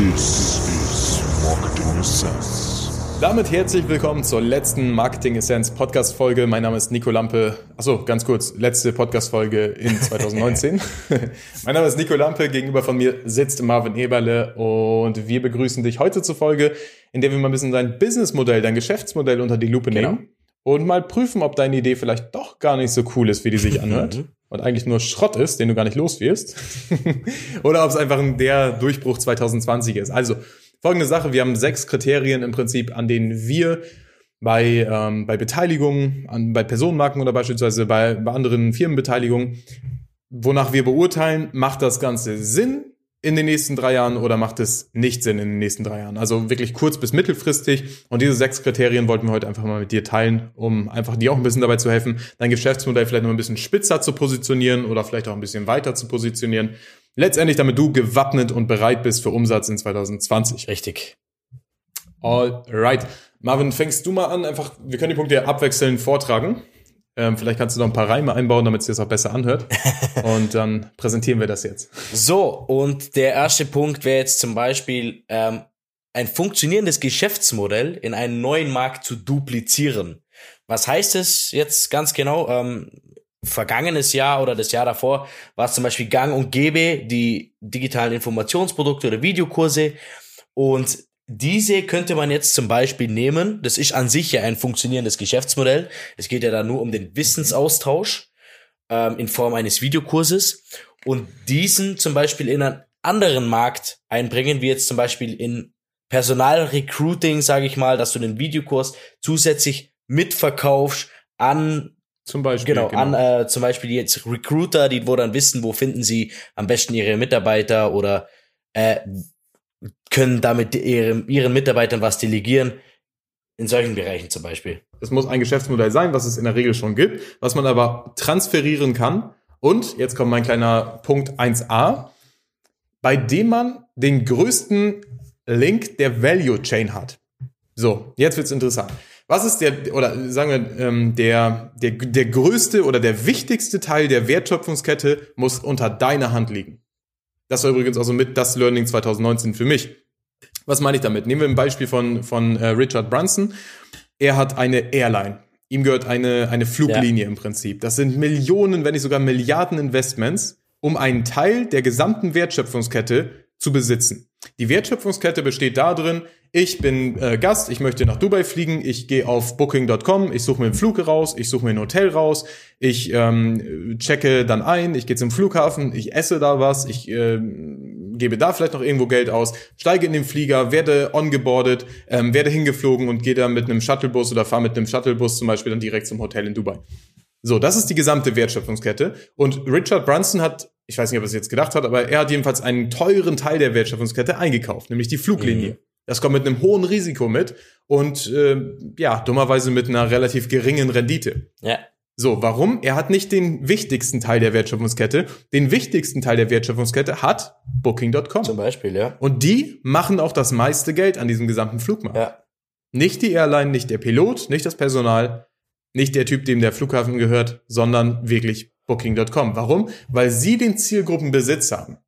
This is Marketing Essence. Damit herzlich willkommen zur letzten Marketing Essence Podcast Folge. Mein Name ist Nico Lampe. Achso, ganz kurz, letzte Podcast Folge in 2019. mein Name ist Nico Lampe. Gegenüber von mir sitzt Marvin Eberle und wir begrüßen dich heute zur Folge, in der wir mal ein bisschen dein Businessmodell, dein Geschäftsmodell unter die Lupe Genau. nehmen und mal prüfen, ob deine Idee vielleicht doch gar nicht so cool ist, wie die sich anhört. Und eigentlich nur Schrott ist, den du gar nicht los wirst. Oder ob es einfach ein- der Durchbruch 2020 ist. Also, folgende Sache. Wir haben sechs Kriterien im Prinzip, an denen wir bei, ähm, bei Beteiligungen, an, bei Personenmarken oder beispielsweise bei, bei anderen Firmenbeteiligungen, wonach wir beurteilen, macht das Ganze Sinn in den nächsten drei Jahren oder macht es nicht Sinn in den nächsten drei Jahren? Also wirklich kurz bis mittelfristig. Und diese sechs Kriterien wollten wir heute einfach mal mit dir teilen, um einfach dir auch ein bisschen dabei zu helfen, dein Geschäftsmodell vielleicht noch ein bisschen spitzer zu positionieren oder vielleicht auch ein bisschen weiter zu positionieren. Letztendlich, damit du gewappnet und bereit bist für Umsatz in 2020. Richtig. Alright. Marvin, fängst du mal an? Einfach, wir können die Punkte abwechselnd vortragen. Ähm, vielleicht kannst du noch ein paar Reime einbauen, damit es dir das auch besser anhört. Und dann präsentieren wir das jetzt. So, und der erste Punkt wäre jetzt zum Beispiel ähm, ein funktionierendes Geschäftsmodell in einen neuen Markt zu duplizieren. Was heißt es jetzt ganz genau? Ähm, vergangenes Jahr oder das Jahr davor war es zum Beispiel gang und gäbe, die digitalen Informationsprodukte oder Videokurse. Und diese könnte man jetzt zum Beispiel nehmen. Das ist an sich ja ein funktionierendes Geschäftsmodell. Es geht ja da nur um den Wissensaustausch ähm, in Form eines Videokurses und diesen zum Beispiel in einen anderen Markt einbringen, wie jetzt zum Beispiel in Personalrecruiting, sage ich mal, dass du den Videokurs zusätzlich mitverkaufst an Zum Beispiel. genau, an äh, zum Beispiel jetzt Recruiter, die wo dann wissen, wo finden sie am besten ihre Mitarbeiter oder äh, können damit ihrem, ihren Mitarbeitern was delegieren. In solchen Bereichen zum Beispiel. Es muss ein Geschäftsmodell sein, was es in der Regel schon gibt, was man aber transferieren kann. Und jetzt kommt mein kleiner Punkt 1a, bei dem man den größten Link der Value Chain hat. So, jetzt wird's interessant. Was ist der, oder sagen wir, ähm, der, der, der größte oder der wichtigste Teil der Wertschöpfungskette muss unter deiner Hand liegen? Das war übrigens auch so mit das Learning 2019 für mich. Was meine ich damit? Nehmen wir ein Beispiel von, von äh, Richard Brunson. Er hat eine Airline. Ihm gehört eine, eine Fluglinie im Prinzip. Das sind Millionen, wenn nicht sogar Milliarden Investments, um einen Teil der gesamten Wertschöpfungskette zu besitzen. Die Wertschöpfungskette besteht darin, ich bin äh, Gast, ich möchte nach Dubai fliegen, ich gehe auf booking.com, ich suche mir einen Flug raus, ich suche mir ein Hotel raus, ich ähm, checke dann ein, ich gehe zum Flughafen, ich esse da was, ich äh, gebe da vielleicht noch irgendwo Geld aus, steige in den Flieger, werde ongeboardet, ähm, werde hingeflogen und gehe dann mit einem Shuttlebus oder fahre mit einem Shuttlebus zum Beispiel dann direkt zum Hotel in Dubai. So, das ist die gesamte Wertschöpfungskette. Und Richard Brunson hat, ich weiß nicht, ob er es jetzt gedacht hat, aber er hat jedenfalls einen teuren Teil der Wertschöpfungskette eingekauft, nämlich die Fluglinie. Das kommt mit einem hohen Risiko mit und äh, ja, dummerweise mit einer relativ geringen Rendite. Ja. So, warum? Er hat nicht den wichtigsten Teil der Wertschöpfungskette. Den wichtigsten Teil der Wertschöpfungskette hat Booking.com. Zum Beispiel, ja. Und die machen auch das meiste Geld an diesem gesamten Flugmarkt. Ja. Nicht die Airline, nicht der Pilot, nicht das Personal, nicht der Typ, dem der Flughafen gehört, sondern wirklich Booking.com. Warum? Weil sie den Zielgruppenbesitz haben.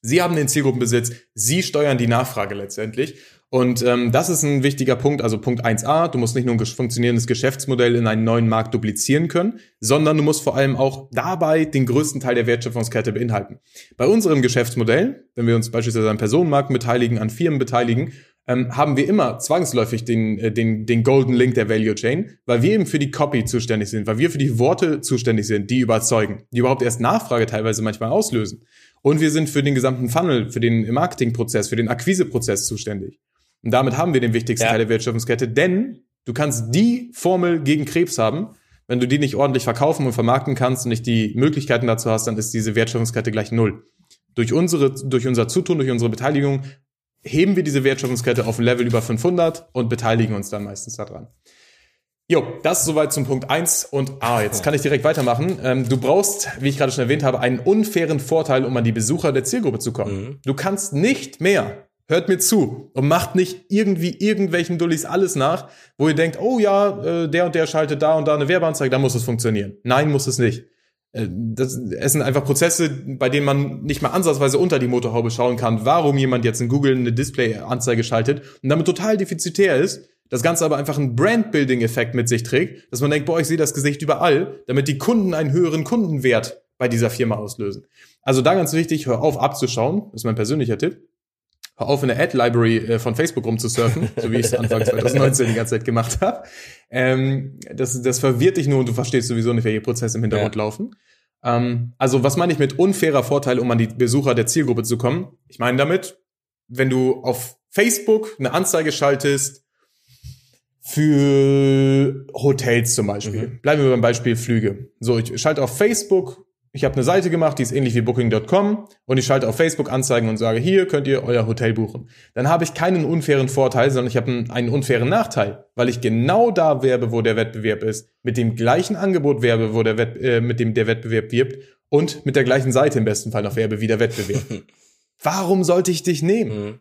Sie haben den Zielgruppenbesitz, sie steuern die Nachfrage letztendlich. Und ähm, das ist ein wichtiger Punkt, also Punkt 1a, du musst nicht nur ein funktionierendes Geschäftsmodell in einen neuen Markt duplizieren können, sondern du musst vor allem auch dabei den größten Teil der Wertschöpfungskette beinhalten. Bei unserem Geschäftsmodell, wenn wir uns beispielsweise an Personenmarken beteiligen, an Firmen beteiligen, ähm, haben wir immer zwangsläufig den, äh, den, den Golden Link der Value Chain, weil wir eben für die Copy zuständig sind, weil wir für die Worte zuständig sind, die überzeugen, die überhaupt erst Nachfrage teilweise manchmal auslösen. Und wir sind für den gesamten Funnel, für den Marketingprozess, für den Akquiseprozess zuständig. Und damit haben wir den wichtigsten Ja. Teil der Wertschöpfungskette, denn du kannst die Formel gegen Krebs haben. Wenn du die nicht ordentlich verkaufen und vermarkten kannst und nicht die Möglichkeiten dazu hast, dann ist diese Wertschöpfungskette gleich null. Durch unsere, durch unser Zutun, durch unsere Beteiligung heben wir diese Wertschöpfungskette auf ein Level über 500 und beteiligen uns dann meistens daran. Jo, das soweit zum Punkt 1 und ah, jetzt kann ich direkt weitermachen. Ähm, du brauchst, wie ich gerade schon erwähnt habe, einen unfairen Vorteil, um an die Besucher der Zielgruppe zu kommen. Du kannst nicht mehr, hört mir zu und macht nicht irgendwie irgendwelchen Dullis alles nach, wo ihr denkt, oh ja, äh, der und der schaltet da und da eine Werbeanzeige, da muss es funktionieren. Nein, muss es nicht. Äh, Das, es sind einfach Prozesse, bei denen man nicht mal ansatzweise unter die Motorhaube schauen kann, warum jemand jetzt in Google eine Display-Anzeige schaltet und damit total defizitär ist. Das Ganze aber einfach einen Brand-Building-Effekt mit sich trägt, dass man denkt, boah, ich sehe das Gesicht überall, damit die Kunden einen höheren Kundenwert bei dieser Firma auslösen. Also da ganz wichtig, hör auf abzuschauen, ist mein persönlicher Tipp. Hör auf, in der Ad-Library äh, von Facebook rumzusurfen, so wie ich es Anfang 2019 die ganze Zeit gemacht habe. Ähm, das, das verwirrt dich nur und du verstehst sowieso nicht, welche Prozesse im Hintergrund Ja. laufen. Ähm, also was meine ich mit unfairer Vorteil, um an die Besucher der Zielgruppe zu kommen? Ich meine damit, wenn du auf Facebook eine Anzeige schaltest für Hotels zum Beispiel. Mhm. Bleiben wir beim Beispiel Flüge. So, ich schalte auf Facebook, ich habe eine Seite gemacht, die ist ähnlich wie Booking.com und ich schalte auf Facebook Anzeigen und sage, hier könnt ihr euer Hotel buchen. Dann habe ich keinen unfairen Vorteil, sondern ich habe einen, einen unfairen Nachteil, weil ich genau da werbe, wo der Wettbewerb ist, mit dem gleichen Angebot werbe, wo der Wett, äh, mit dem der Wettbewerb wirbt und mit der gleichen Seite im besten Fall noch werbe wie der Wettbewerb. Warum sollte ich dich nehmen? Mhm.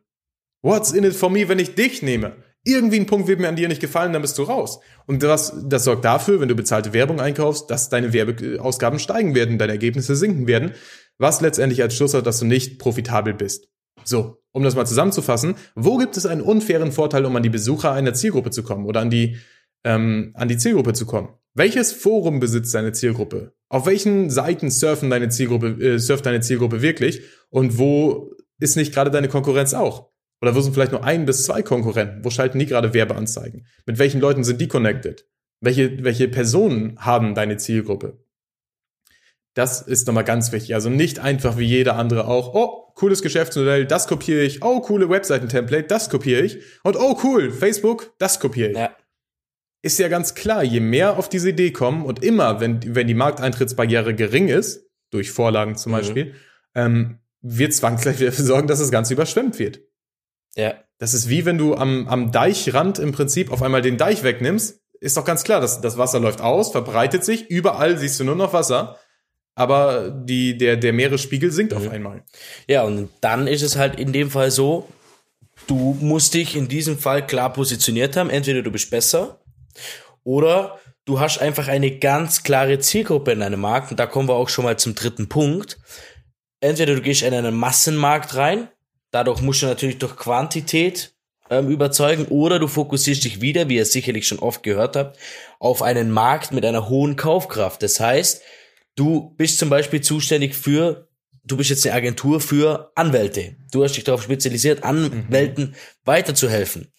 What's in it for me, wenn ich dich nehme? Irgendwie ein Punkt wird mir an dir nicht gefallen, dann bist du raus. Und das, das sorgt dafür, wenn du bezahlte Werbung einkaufst, dass deine Werbeausgaben steigen werden, deine Ergebnisse sinken werden, was letztendlich als Schluss hat, dass du nicht profitabel bist. So, um das mal zusammenzufassen, wo gibt es einen unfairen Vorteil, um an die Besucher einer Zielgruppe zu kommen oder an die, ähm, an die Zielgruppe zu kommen? Welches Forum besitzt deine Zielgruppe? Auf welchen Seiten surfen deine Zielgruppe, äh, surft deine Zielgruppe wirklich? Und wo ist nicht gerade deine Konkurrenz auch? Oder wo sind vielleicht nur ein bis zwei Konkurrenten? Wo schalten die gerade Werbeanzeigen? Mit welchen Leuten sind die connected? Welche, welche Personen haben deine Zielgruppe? Das ist nochmal ganz wichtig. Also nicht einfach wie jeder andere auch, oh, cooles Geschäftsmodell, das kopiere ich. Oh, coole Webseiten-Template, das kopiere ich. Und oh, cool, Facebook, das kopiere ich. Ja. Ist ja ganz klar, je mehr auf diese Idee kommen und immer, wenn, wenn die Markteintrittsbarriere gering ist, durch Vorlagen zum Mhm. Beispiel, ähm, wird zwangsläufig dafür sorgen, dass das Ganze überschwemmt wird. Ja. Das ist wie wenn du am, am Deichrand im Prinzip auf einmal den Deich wegnimmst. Ist doch ganz klar, dass das Wasser läuft aus, verbreitet sich, überall siehst du nur noch Wasser, aber die, der, der Meeresspiegel sinkt auf einmal. Ja, und dann ist es halt in dem Fall so, du musst dich in diesem Fall klar positioniert haben. Entweder du bist besser oder du hast einfach eine ganz klare Zielgruppe in deinem Markt. Und da kommen wir auch schon mal zum dritten Punkt. Entweder du gehst in einen Massenmarkt rein, dadurch musst du natürlich durch Quantität ähm, überzeugen, oder du fokussierst dich wieder, wie ihr sicherlich schon oft gehört habt, auf einen Markt mit einer hohen Kaufkraft. Das heißt, du bist zum Beispiel zuständig für du bist jetzt eine Agentur für Anwälte. Du hast dich darauf spezialisiert, Anwälten weiterzuhelfen.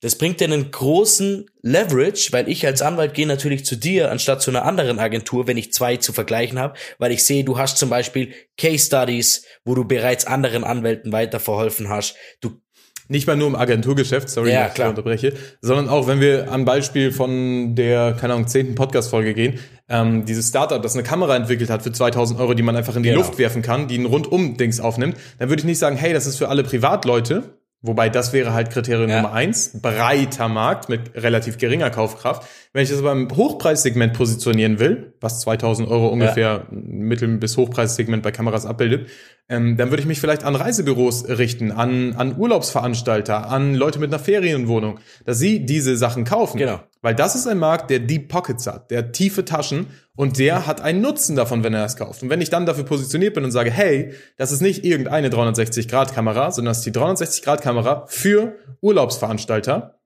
Das bringt dir einen großen Leverage, weil ich als Anwalt gehe natürlich zu dir anstatt zu einer anderen Agentur, wenn ich zwei zu vergleichen habe, weil ich sehe, du hast zum Beispiel Case Studies, wo du bereits anderen Anwälten weiterverholfen hast. Du Nicht mal nur im Agenturgeschäft, sorry, Ja, dass ich unterbreche, sondern auch, wenn wir am Beispiel von der, keine Ahnung, zehnten Podcast-Folge gehen, ähm, dieses Startup, das eine Kamera entwickelt hat für 2000 Euro, die man einfach in die Genau. Luft werfen kann, die ein Rundum-Dings aufnimmt, dann würde ich nicht sagen, hey, das ist für alle Privatleute, wobei das wäre halt Kriterium Ja. Nummer eins, breiter Markt mit relativ geringer Kaufkraft. Wenn ich das aber im Hochpreissegment positionieren will, was 2000 Euro ungefähr Mittel- bis Hochpreissegment bei Kameras abbildet, ähm, dann würde ich mich vielleicht an Reisebüros richten, an, an Urlaubsveranstalter, an Leute mit einer Ferienwohnung, dass sie diese Sachen kaufen. Genau. Weil das ist ein Markt, der Deep Pockets hat, der tiefe Taschen und der hat einen Nutzen davon, wenn er das kauft. Und wenn ich dann dafür positioniert bin und sage, hey, das ist nicht irgendeine 360-Grad-Kamera, sondern das ist die 360-Grad-Kamera für Urlaubsveranstalter,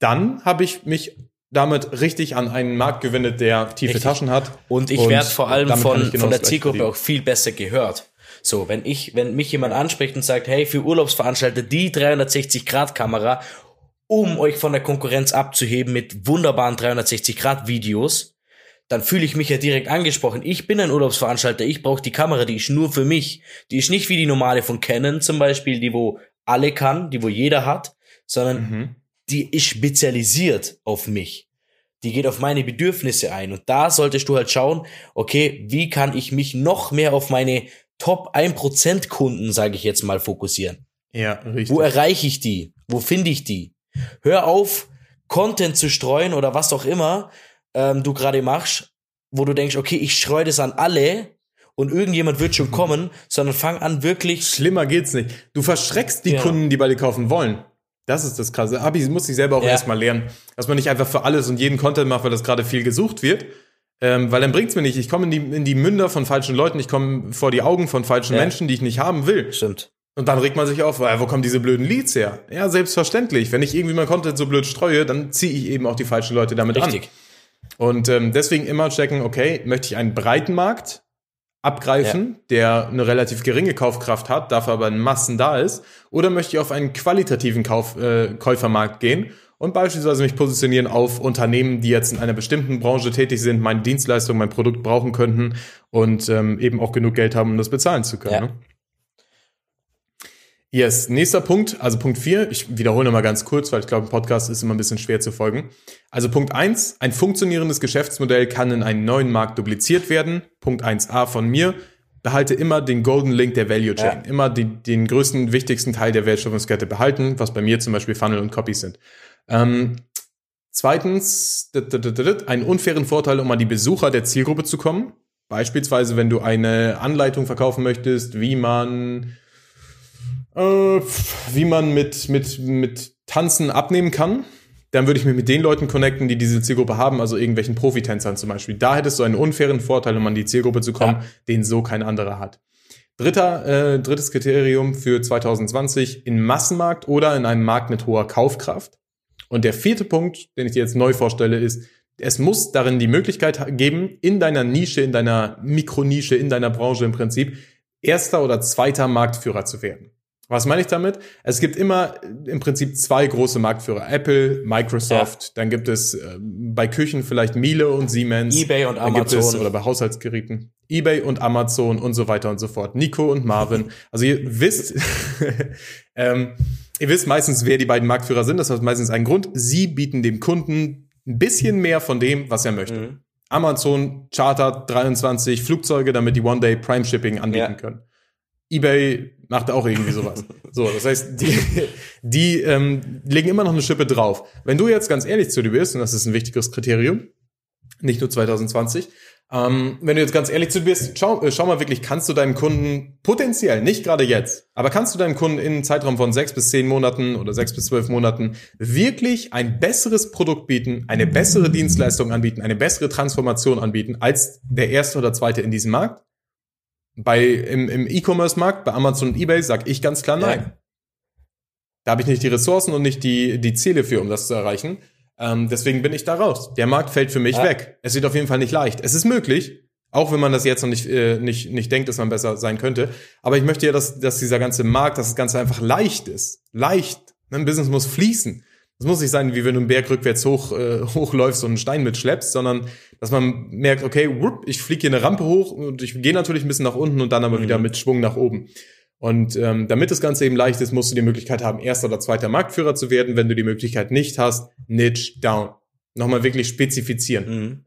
dann habe ich mich damit richtig an einen Markt gewendet, der tiefe Richtig. Taschen hat. Und ich werde vor allem von, genau von der Zielgruppe auch viel besser gehört. So, wenn ich, wenn mich jemand anspricht und sagt, hey, für Urlaubsveranstalter die 360 Grad Kamera, um euch von der Konkurrenz abzuheben mit wunderbaren 360 Grad Videos, dann fühle ich mich ja direkt angesprochen. Ich bin ein Urlaubsveranstalter, ich brauche die Kamera, die ist nur für mich. Die ist nicht wie die normale von Canon zum Beispiel, die wo alle kann, die wo jeder hat, sondern Mhm. Die ist spezialisiert auf mich. Die geht auf meine Bedürfnisse ein. Und da solltest du halt schauen, okay, wie kann ich mich noch mehr auf meine Top 1% Kunden, sage ich jetzt mal, fokussieren? Ja, richtig. Wo erreiche ich die? Wo finde ich die? Hör auf, Content zu streuen oder was auch immer ähm, du gerade machst, wo du denkst, okay, ich streue das an alle und irgendjemand wird schon kommen, sondern fang an wirklich Schlimmer geht's nicht. Du verschreckst die Ja. Kunden, die bei dir kaufen wollen. Das ist das Krasse. Hab ich, muss ich selber auch Ja. erstmal lernen, dass man nicht einfach für alles und jeden Content macht, weil das gerade viel gesucht wird, Ähm, weil dann bringt's mir nicht. Ich komme in die, in die Münder von falschen Leuten, ich komme vor die Augen von falschen Ja. Menschen, die ich nicht haben will. Stimmt. Und dann regt man sich auf, wo kommen diese blöden Leads her? Ja, selbstverständlich. Wenn ich irgendwie mein Content so blöd streue, dann ziehe ich eben auch die falschen Leute damit Richtig. an. Und ähm, deswegen immer checken, okay, möchte ich einen breiten Markt abgreifen, der eine relativ geringe Kaufkraft hat, dafür aber in Massen da ist, oder möchte ich auf einen qualitativen Kauf, äh, Käufermarkt gehen und beispielsweise mich positionieren auf Unternehmen, die jetzt in einer bestimmten Branche tätig sind, meine Dienstleistung, mein Produkt brauchen könnten und ähm, eben auch genug Geld haben, um das bezahlen zu können. Ja. Ne? Yes, nächster Punkt, also Punkt 4, ich wiederhole nochmal ganz kurz, weil ich glaube, ein Podcast ist immer ein bisschen schwer zu folgen. Also Punkt 1, ein funktionierendes Geschäftsmodell kann in einen neuen Markt dupliziert werden. Punkt 1a von mir, behalte immer den Golden Link der Value Chain, Ja. immer die, den größten, wichtigsten Teil der Wertschöpfungskette behalten, was bei mir zum Beispiel Funnel und Copies sind. Ähm, zweitens, einen unfairen Vorteil, um an die Besucher der Zielgruppe zu kommen. Beispielsweise, wenn du eine Anleitung verkaufen möchtest, wie man äh, wie man mit, mit, mit Tanzen abnehmen kann, dann würde ich mich mit den Leuten connecten, die diese Zielgruppe haben, also irgendwelchen Profitänzern zum Beispiel. Da hättest du einen unfairen Vorteil, um an die Zielgruppe zu kommen, Ja. den so kein anderer hat. Dritter, äh, drittes Kriterium für 2020 in Massenmarkt oder in einem Markt mit hoher Kaufkraft. Und der vierte Punkt, den ich dir jetzt neu vorstelle, ist, es muss darin die Möglichkeit geben, in deiner Nische, in deiner Mikronische, in deiner Branche im Prinzip, erster oder zweiter Marktführer zu werden. Was meine ich damit? Es gibt immer äh, im Prinzip zwei große Marktführer. Apple, Microsoft, dann gibt es äh, bei Küchen vielleicht Miele und Siemens. eBay und Dann gibt es, Amazon. oder bei Haushaltsgeräten, eBay und Amazon und so weiter und so fort. Nico und Marvin. Also ihr wisst, ähm, ihr wisst meistens, wer die beiden Marktführer sind. Das hat meistens einen Grund. Sie bieten dem Kunden ein bisschen mehr von dem, was er möchte. Mhm. Amazon chartert 23 Flugzeuge, damit die One-Day Prime Shipping anbieten Ja. können. eBay macht auch irgendwie sowas. so, das heißt, die, die ähm, legen immer noch eine Schippe drauf. Wenn du jetzt ganz ehrlich zu dir bist, und das ist ein wichtiges Kriterium, nicht nur 2020, ähm, wenn du jetzt ganz ehrlich zu dir bist, schau, äh, schau mal wirklich, kannst du deinem Kunden potenziell, nicht gerade jetzt, aber kannst du deinem Kunden in einem Zeitraum von sechs bis zehn Monaten oder sechs bis zwölf Monaten wirklich ein besseres Produkt bieten, eine bessere Dienstleistung anbieten, eine bessere Transformation anbieten als der erste oder zweite in diesem Markt? Bei im, im E-Commerce-Markt, bei Amazon und eBay, sag ich ganz klar nein. Ja. Da habe ich nicht die Ressourcen und nicht die, die Ziele für, um das zu erreichen. Ähm, deswegen bin ich da raus. Der Markt fällt für mich Ja. weg. Es wird auf jeden Fall nicht leicht. Es ist möglich, auch wenn man das jetzt noch nicht, äh, nicht, nicht denkt, dass man besser sein könnte. Aber ich möchte ja, dass, dass dieser ganze Markt, dass das Ganze einfach leicht ist. Leicht. Ein Business muss fließen. Es muss nicht sein, wie wenn du einen Berg rückwärts hoch, äh, hochläufst und einen Stein mitschleppst, sondern dass man merkt, okay, whoop, ich fliege hier eine Rampe hoch und ich gehe natürlich ein bisschen nach unten und dann aber Mhm. wieder mit Schwung nach oben. Und ähm, damit das Ganze eben leicht ist, musst du die Möglichkeit haben, erster oder zweiter Marktführer zu werden. Wenn du die Möglichkeit nicht hast, niche down. Nochmal wirklich spezifizieren. Mhm.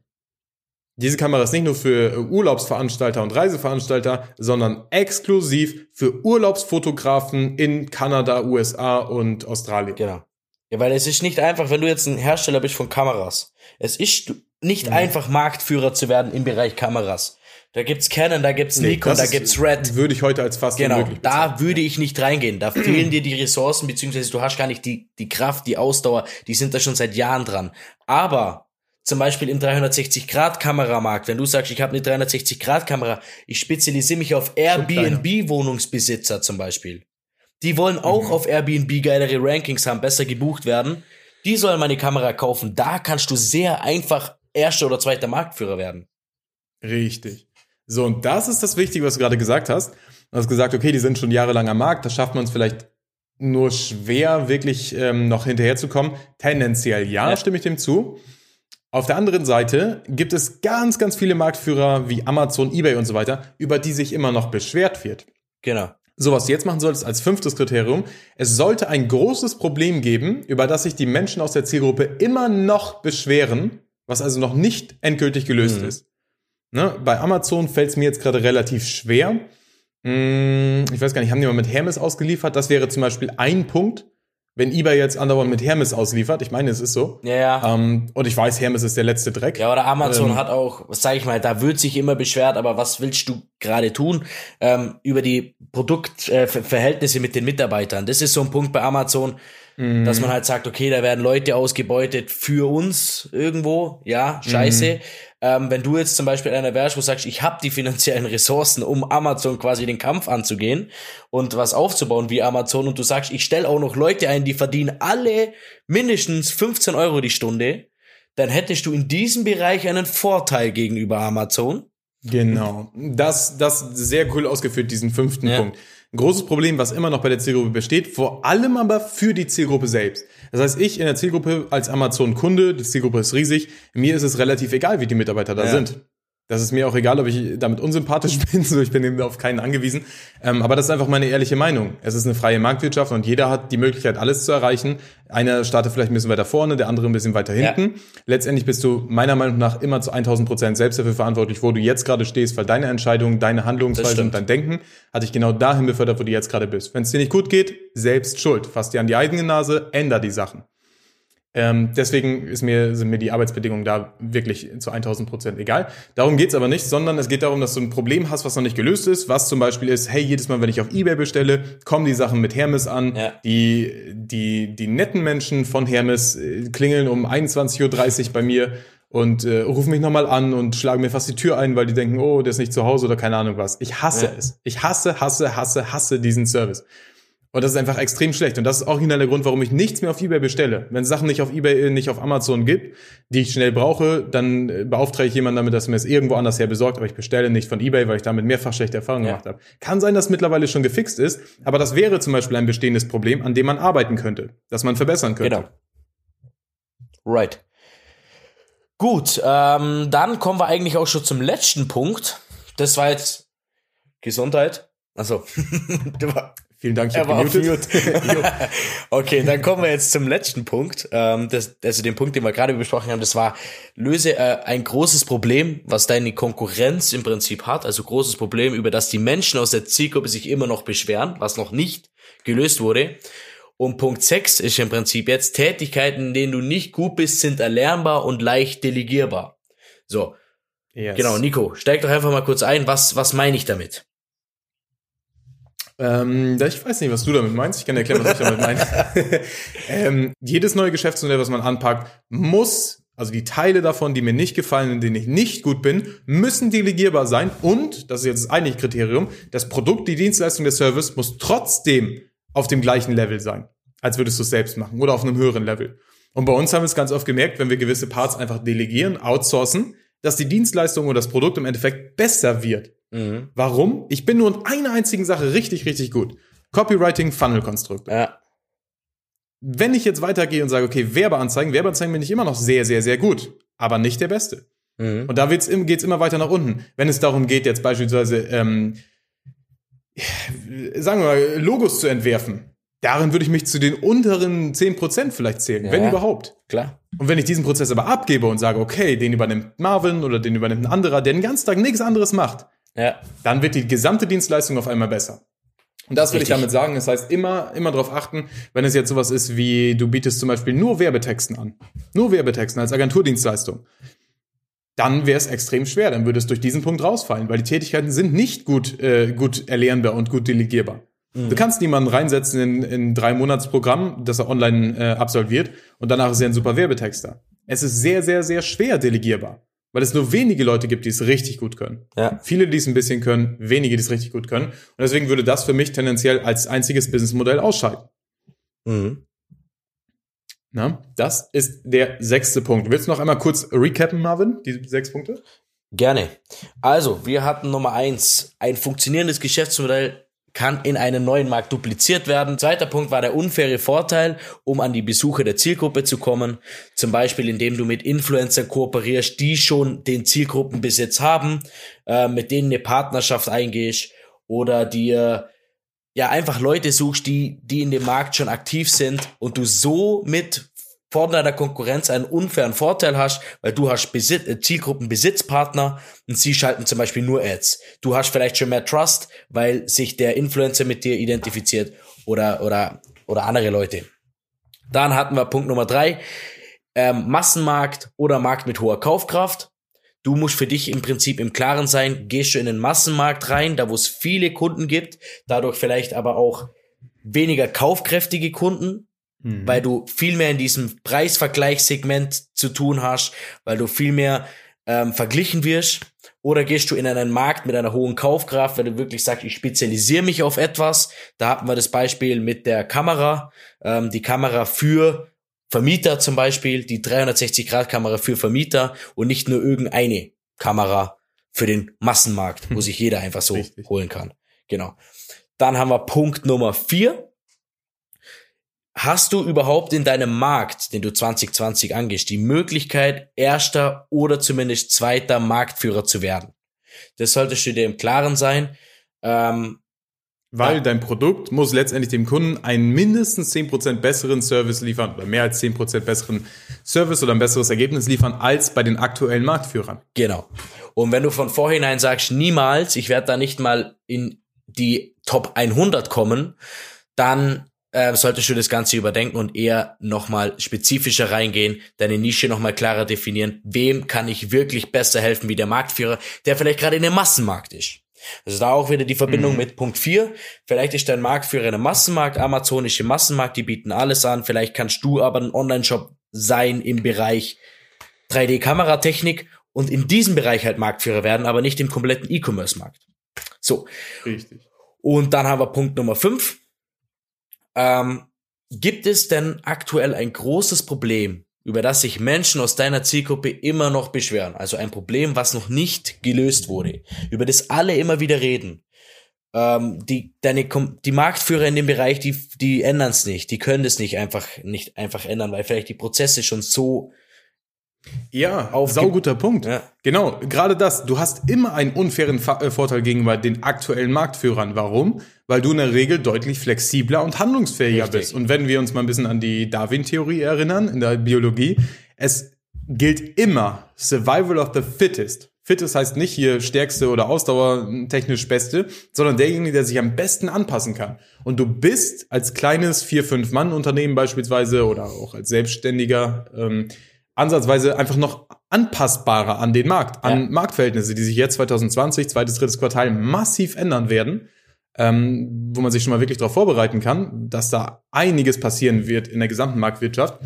Diese Kamera ist nicht nur für äh, Urlaubsveranstalter und Reiseveranstalter, sondern exklusiv für Urlaubsfotografen in Kanada, USA und Australien. Genau. Ja, weil es ist nicht einfach, wenn du jetzt ein Hersteller bist von Kameras. Es ist nicht Mhm. einfach, Marktführer zu werden im Bereich Kameras. Da gibt's Canon, da gibt's Nee, Nikon, da gibt's Red. Würde ich heute als fast Genau, unmöglich bezeichnen. da würde ich nicht reingehen. Da fehlen dir die Ressourcen, beziehungsweise du hast gar nicht die, die Kraft, die Ausdauer. Die sind da schon seit Jahren dran. Aber zum Beispiel im 360-Grad-Kameramarkt, wenn du sagst, ich habe eine 360-Grad-Kamera, ich spezialisiere mich auf. Airbnb-Wohnungsbesitzer zum Beispiel. Die wollen auch Mhm. auf Airbnb geilere Rankings haben, besser gebucht werden. Die sollen meine Kamera kaufen. Da kannst du sehr einfach erster oder zweiter Marktführer werden. Richtig. So, und das ist das Wichtige, was du gerade gesagt hast. Du hast gesagt, okay, die sind schon jahrelang am Markt, da schafft man es vielleicht nur schwer, wirklich ähm, noch hinterherzukommen. Tendenziell ja, Ja. stimme ich dem zu. Auf der anderen Seite gibt es ganz, ganz viele Marktführer wie Amazon, eBay und so weiter, über die sich immer noch beschwert wird. Genau. So, was du jetzt machen solltest als fünftes Kriterium, es sollte ein großes Problem geben, über das sich die Menschen aus der Zielgruppe immer noch beschweren, was also noch nicht endgültig gelöst Mhm. ist. Ne? Bei Amazon fällt es mir jetzt gerade relativ schwer. Hm, Ich weiß gar nicht, haben die mal mit Hermes ausgeliefert? Das wäre zum Beispiel ein Punkt, wenn eBay jetzt andauernd mit Hermes ausliefert. Ich meine, es ist so. Ja, ja. Ähm, und ich weiß, Hermes ist der letzte Dreck. Ja, oder Amazon Ähm, hat auch, was sag ich mal, da wird sich immer beschwert, aber was willst du gerade tun? Ähm, über die Produktverhältnisse mit den Mitarbeitern. Das ist so ein Punkt bei Amazon, Mhm. dass man halt sagt, okay, da werden Leute ausgebeutet für uns irgendwo, ja, scheiße. Ähm, wenn du jetzt zum Beispiel einer wärst, wo du sagst, ich habe die finanziellen Ressourcen, um Amazon quasi den Kampf anzugehen und was aufzubauen wie Amazon und du sagst, ich stelle auch noch Leute ein, die verdienen alle mindestens 15 Euro die Stunde, dann hättest du in diesem Bereich einen Vorteil gegenüber Amazon. Genau. Das, das sehr cool ausgeführt, diesen fünften Ja. Punkt. Ein großes Problem, was immer noch bei der Zielgruppe besteht, vor allem aber für die Zielgruppe selbst. Das heißt, ich in der Zielgruppe als Amazon-Kunde, die Zielgruppe ist riesig, mir ist es relativ egal, wie die Mitarbeiter da Ja. sind. Das ist mir auch egal, ob ich damit unsympathisch bin, so ich bin eben auf keinen angewiesen. Ähm, aber das ist einfach meine ehrliche Meinung. Es ist eine freie Marktwirtschaft und jeder hat die Möglichkeit, alles zu erreichen. Einer startet vielleicht ein bisschen weiter vorne, der andere ein bisschen weiter hinten. Letztendlich bist du meiner Meinung nach immer zu 1000 Prozent selbst dafür verantwortlich, wo du jetzt gerade stehst, weil deine Entscheidung, deine Handlungsweise und dein Denken hat dich genau dahin befördert, wo du jetzt gerade bist. Wenn es dir nicht gut geht, selbst schuld. Fass dir an die eigene Nase, änder die Sachen. Ähm, deswegen ist mir, sind mir die Arbeitsbedingungen da wirklich zu 1000 Prozent egal. Darum geht's aber nicht, sondern es geht darum, dass du ein Problem hast, was noch nicht gelöst ist, was zum Beispiel ist, hey, jedes Mal, wenn ich auf Ebay bestelle, kommen die Sachen mit Hermes an. Ja. Die, die, die netten Menschen von Hermes äh, klingeln um 21.30 Uhr bei mir und äh, rufen mich nochmal an und schlagen mir fast die Tür ein, weil die denken, oh, der ist nicht zu Hause oder keine Ahnung was. Ich hasse Ja. es. Ich hasse, hasse, hasse, hasse diesen Service. Und das ist einfach extrem schlecht. Und das ist auch original der Grund, warum ich nichts mehr auf Ebay bestelle. Wenn es Sachen nicht auf Ebay, äh, nicht auf Amazon gibt, die ich schnell brauche, dann äh, beauftrage ich jemanden damit, dass er mir es irgendwo anders her besorgt. Aber ich bestelle nicht von Ebay, weil ich damit mehrfach schlechte Erfahrungen Ja. gemacht habe. Kann sein, dass mittlerweile schon gefixt ist. Aber das wäre zum Beispiel ein bestehendes Problem, an dem man arbeiten könnte. Das man verbessern könnte. Genau. Right. Gut, ähm, dann kommen wir eigentlich auch schon zum letzten Punkt. Das war jetzt Gesundheit. Also, Vielen Dank, ich er war gemutet. Mute. okay, dann kommen wir jetzt zum letzten Punkt. Ähm, das, also den Punkt, den wir gerade besprochen haben, das war, löse äh, ein großes Problem, was deine Konkurrenz im Prinzip hat. Also großes Problem, über das die Menschen aus der Zielgruppe sich immer noch beschweren, was noch nicht gelöst wurde. Und Punkt 6 ist im Prinzip jetzt, Tätigkeiten, in denen du nicht gut bist, sind erlernbar und leicht delegierbar. So, Yes. genau, Nico, steig doch einfach mal kurz ein, was, was meine ich damit? Ähm, ich weiß nicht, was du damit meinst. Ich kann dir erklären, was ich damit meine. ähm, jedes neue Geschäftsmodell, was man anpackt, muss, also die Teile davon, die mir nicht gefallen, in denen ich nicht gut bin, müssen delegierbar sein. Und, das ist jetzt das eigentliche Kriterium, das Produkt, die Dienstleistung, der Service muss trotzdem auf dem gleichen Level sein, als würdest du es selbst machen oder auf einem höheren Level. Und bei uns haben wir es ganz oft gemerkt, wenn wir gewisse Parts einfach delegieren, outsourcen, dass die Dienstleistung oder das Produkt im Endeffekt besser wird. Mhm. Warum? Ich bin nur in einer einzigen Sache richtig, richtig gut. Copywriting, Funnel-Konstrukt. Ja, Wenn ich jetzt weitergehe und sage, okay, Werbeanzeigen, Werbeanzeigen bin ich immer noch sehr, sehr, sehr gut, aber nicht der Beste. mhm. Und da geht's immer weiter nach unten. Wenn es darum geht, jetzt beispielsweise, ähm, sagen wir mal, Logos zu entwerfen, darin würde ich mich zu den unteren 10% vielleicht zählen, Ja. wenn überhaupt. klar. Und wenn ich diesen Prozess aber abgebe und sage, okay, den übernimmt Marvin oder den übernimmt ein anderer, der den ganzen Tag nichts anderes macht, Ja, dann wird die gesamte Dienstleistung auf einmal besser. Und das will ich damit sagen. Das heißt, immer, immer darauf achten, wenn es jetzt sowas ist wie, du bietest zum Beispiel nur Werbetexten an. Nur Werbetexten als Agenturdienstleistung. Dann wäre es extrem schwer. Dann würde es durch diesen Punkt rausfallen, weil die Tätigkeiten sind nicht gut, äh, gut erlernbar und gut delegierbar. Du kannst niemanden reinsetzen in, in drei Monatsprogramm, das er online äh, absolviert und danach ist er ein super Werbetexter. Es ist sehr, sehr, sehr schwer delegierbar, weil es nur wenige Leute gibt, die es richtig gut können. ja. Viele, die es ein bisschen können, wenige, die es richtig gut können. Und deswegen würde das für mich tendenziell als einziges Businessmodell ausscheiden. Mhm. Na, das ist der sechste Punkt. Willst du noch einmal kurz recappen, Marvin, die sechs Punkte? Gerne. Also, wir hatten Nummer eins. Ein funktionierendes Geschäftsmodell kann in einen neuen Markt dupliziert werden. Zweiter Punkt war der unfaire Vorteil, um an die Besucher der Zielgruppe zu kommen. Zum Beispiel, indem du mit Influencern kooperierst, die schon den Zielgruppenbesitz haben, äh, mit denen eine Partnerschaft eingehst oder dir ja einfach Leute suchst, die, die in dem Markt schon aktiv sind und du so mit vor deiner Konkurrenz einen unfairen Vorteil hast, weil du hast Besitz, äh, Zielgruppenbesitzpartner und sie schalten zum Beispiel nur Ads. Du hast vielleicht schon mehr Trust, weil sich der Influencer mit dir identifiziert oder, oder, oder andere Leute. Dann hatten wir Punkt Nummer drei, ähm, Massenmarkt oder Markt mit hoher Kaufkraft. Du musst für dich im Prinzip im Klaren sein, gehst du in den Massenmarkt rein, da wo es viele Kunden gibt, dadurch vielleicht aber auch weniger kaufkräftige Kunden, weil du viel mehr in diesem Preisvergleichssegment zu tun hast, weil du viel mehr ähm, verglichen wirst oder gehst du in einen Markt mit einer hohen Kaufkraft, wenn du wirklich sagst, ich spezialisiere mich auf etwas. Da hatten wir das Beispiel mit der Kamera, ähm, die Kamera für Vermieter zum Beispiel, die 360-Grad-Kamera für Vermieter und nicht nur irgendeine Kamera für den Massenmarkt, wo sich jeder einfach so Richtig. holen kann. Genau. Dann haben wir Punkt Nummer vier. Hast du überhaupt in deinem Markt, den du 2020 angehst, die Möglichkeit, erster oder zumindest zweiter Marktführer zu werden? Das solltest du dir im Klaren sein. Ähm, Weil Ja. dein Produkt muss letztendlich dem Kunden einen mindestens 10% besseren Service liefern oder mehr als 10% besseren Service oder ein besseres Ergebnis liefern als bei den aktuellen Marktführern. Genau. Und wenn du von vorhinein sagst, niemals, ich werde da nicht mal in die Top 100 kommen, dann äh, solltest du das Ganze überdenken und eher nochmal spezifischer reingehen, deine Nische nochmal klarer definieren. Wem kann ich wirklich besser helfen wie der Marktführer, der vielleicht gerade in dem Massenmarkt ist? Also da auch wieder die Verbindung mit Punkt 4. Vielleicht ist dein Marktführer in einem Massenmarkt, amazonische Massenmarkt, die bieten alles an. Vielleicht kannst du aber ein Online-Shop sein im Bereich 3D-Kameratechnik und in diesem Bereich halt Marktführer werden, aber nicht im kompletten E-Commerce-Markt. So. Richtig. Und dann haben wir Punkt Nummer 5. Ähm, gibt es denn aktuell ein großes Problem, über das sich Menschen aus deiner Zielgruppe immer noch beschweren? Also ein Problem, was noch nicht gelöst wurde, über das alle immer wieder reden. Ähm, die, deine, die Marktführer in dem Bereich, die, die ändern es nicht. Die können es nicht einfach, nicht einfach ändern, weil vielleicht die Prozesse schon so, Ja, Aufge- sauguter Punkt. Ja. Genau, gerade das. Du hast immer einen unfairen Fa äh, Vorteil gegenüber den aktuellen Marktführern. Warum? Weil du in der Regel deutlich flexibler und handlungsfähiger Richtig. bist. Und wenn wir uns mal ein bisschen an die Darwin-Theorie erinnern, in der Biologie, es gilt immer Survival of the Fittest. Fittest heißt nicht hier stärkste oder ausdauertechnisch beste, sondern derjenige, der sich am besten anpassen kann. Und du bist als kleines vier fünf mann unternehmen beispielsweise oder auch als Selbstständiger ähm, ansatzweise einfach noch anpassbarer an den Markt, an Ja. Marktverhältnisse, die sich jetzt 2020, zweites, drittes Quartal massiv ändern werden, ähm, wo man sich schon mal wirklich darauf vorbereiten kann, dass da einiges passieren wird in der gesamten Marktwirtschaft.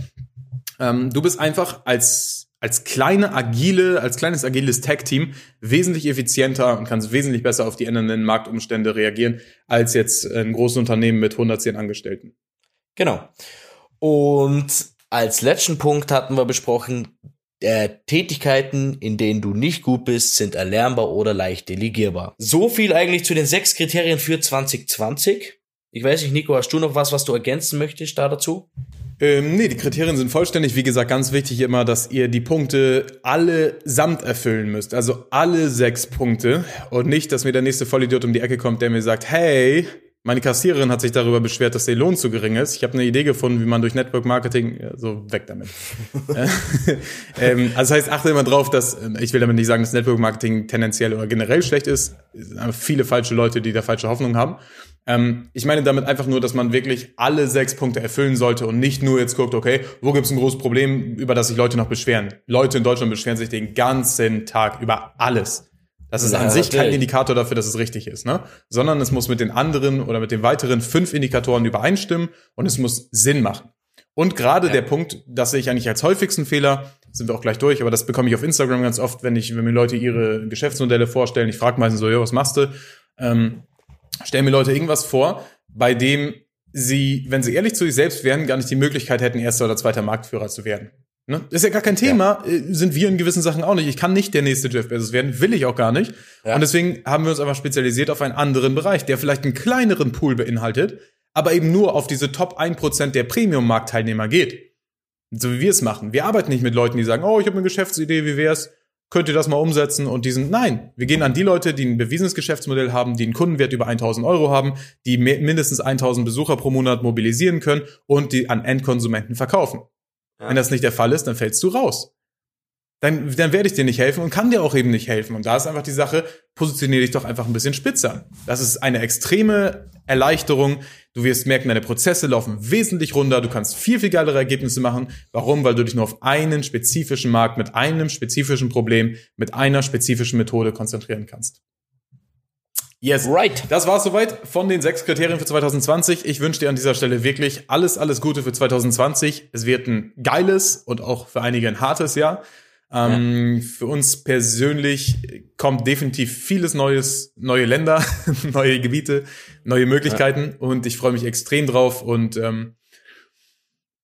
Ähm, du bist einfach als als kleine agile, als kleines agiles Tech-Team wesentlich effizienter und kannst wesentlich besser auf die ändernden Marktumstände reagieren als jetzt ein großes Unternehmen mit 110 Angestellten. Genau. Und als letzten Punkt hatten wir besprochen, äh, Tätigkeiten, in denen du nicht gut bist, sind erlernbar oder leicht delegierbar. So viel eigentlich zu den sechs Kriterien für 2020. Ich weiß nicht, Nico, hast du noch was, was du ergänzen möchtest da dazu? Ähm, nee, die Kriterien sind vollständig. Wie gesagt, ganz wichtig immer, dass ihr die Punkte alle samt erfüllen müsst. Also alle sechs Punkte. Und nicht, dass mir der nächste Vollidiot um die Ecke kommt, der mir sagt, hey, meine Kassiererin hat sich darüber beschwert, dass der Lohn zu gering ist. Ich habe eine Idee gefunden, wie man durch Network Marketing, ja, so weg damit. ähm, also das heißt, achte immer drauf, dass, äh, ich will damit nicht sagen, dass Network Marketing tendenziell oder generell schlecht ist. Es sind viele falsche Leute, die da falsche Hoffnung haben. Ähm, ich meine damit einfach nur, dass man wirklich alle sechs Punkte erfüllen sollte und nicht nur jetzt guckt, okay, wo gibt's ein großes Problem, über das sich Leute noch beschweren. Leute in Deutschland beschweren sich den ganzen Tag über alles. Das ist Ja, an sich kein natürlich. Indikator dafür, dass es richtig ist, ne? Sondern es muss mit den anderen oder mit den weiteren fünf Indikatoren übereinstimmen und es muss Sinn machen. Und gerade der Punkt, das sehe ich eigentlich als häufigsten Fehler, sind wir auch gleich durch, aber das bekomme ich auf Instagram ganz oft, wenn ich, wenn mir Leute ihre Geschäftsmodelle vorstellen. Ich frage meistens so, ja, was machst du? Ähm, stellen mir Leute irgendwas vor, bei dem sie, wenn sie ehrlich zu sich selbst wären, gar nicht die Möglichkeit hätten, erster oder zweiter Marktführer zu werden. Ne? Ist ja gar kein Thema, äh, sind wir in gewissen Sachen auch nicht. Ich kann nicht der nächste Jeff Bezos werden, will ich auch gar nicht. Ja. Und deswegen haben wir uns einfach spezialisiert auf einen anderen Bereich, der vielleicht einen kleineren Pool beinhaltet, aber eben nur auf diese Top 1% der Premium-Marktteilnehmer geht. So wie wir es machen. Wir arbeiten nicht mit Leuten, die sagen, oh, ich habe eine Geschäftsidee, wie wär's? Könnt ihr das mal umsetzen? Und die sind, nein, wir gehen an die Leute, die ein bewiesenes Geschäftsmodell haben, die einen Kundenwert über 1000 Euro haben, die mindestens 1000 Besucher pro Monat mobilisieren können und die an Endkonsumenten verkaufen. Ja. Wenn das nicht der Fall ist, dann fällst du raus. Dann, dann werde ich dir nicht helfen und kann dir auch eben nicht helfen. Und da ist einfach die Sache, positioniere dich doch einfach ein bisschen spitzer. Das ist eine extreme Erleichterung. Du wirst merken, deine Prozesse laufen wesentlich runter. Du kannst viel, viel geilere Ergebnisse machen. Warum? Weil du dich nur auf einen spezifischen Markt mit einem spezifischen Problem, mit einer spezifischen Methode konzentrieren kannst. Yes. Right. Das war's soweit von den sechs Kriterien für 2020. Ich wünsche dir an dieser Stelle wirklich alles, alles Gute für 2020. Es wird ein geiles und auch für einige ein hartes Jahr. Ähm, Für uns persönlich kommt definitiv vieles Neues, neue Länder, neue Gebiete, neue Möglichkeiten und ich freue mich extrem drauf und ähm,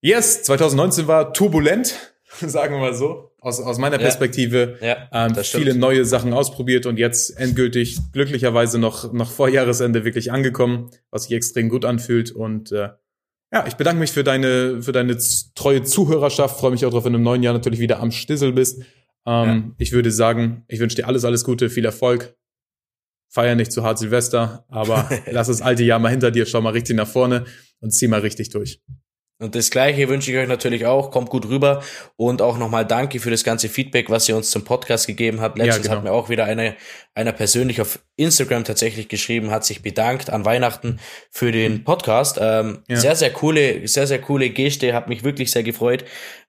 yes, 2019 war turbulent, sagen wir mal so, aus, aus meiner Ja. Perspektive. Ja, ähm, viele neue Sachen ausprobiert und jetzt endgültig glücklicherweise noch, noch vor Jahresende wirklich angekommen, was sich extrem gut anfühlt und äh, ja, ich bedanke mich für deine, für deine treue Zuhörerschaft. Freue mich auch darauf, wenn du im neuen Jahr natürlich wieder am Stissel bist. Ähm, Ich würde sagen, ich wünsche dir alles, alles Gute, viel Erfolg. Feier nicht zu hart Silvester, aber lass das alte Jahr mal hinter dir, schau mal richtig nach vorne und zieh mal richtig durch. Und das Gleiche wünsche ich euch natürlich auch. Kommt gut rüber. Und auch nochmal danke für das ganze Feedback, was ihr uns zum Podcast gegeben habt. Letztens genau. hat mir auch wieder einer, einer persönlich auf Instagram tatsächlich geschrieben, hat sich bedankt an Weihnachten für den Podcast. Ähm, Ja. Sehr, sehr coole, sehr, sehr coole Geste. Hat mich wirklich sehr gefreut.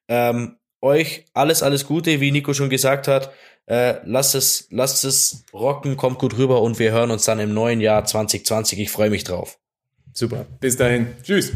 Ähm, euch alles, alles Gute, wie Nico schon gesagt hat. Äh, lasst es, lasst es rocken, kommt gut rüber und wir hören uns dann im neuen Jahr 2020. Ich freue mich drauf. Super. Bis dahin. Tschüss.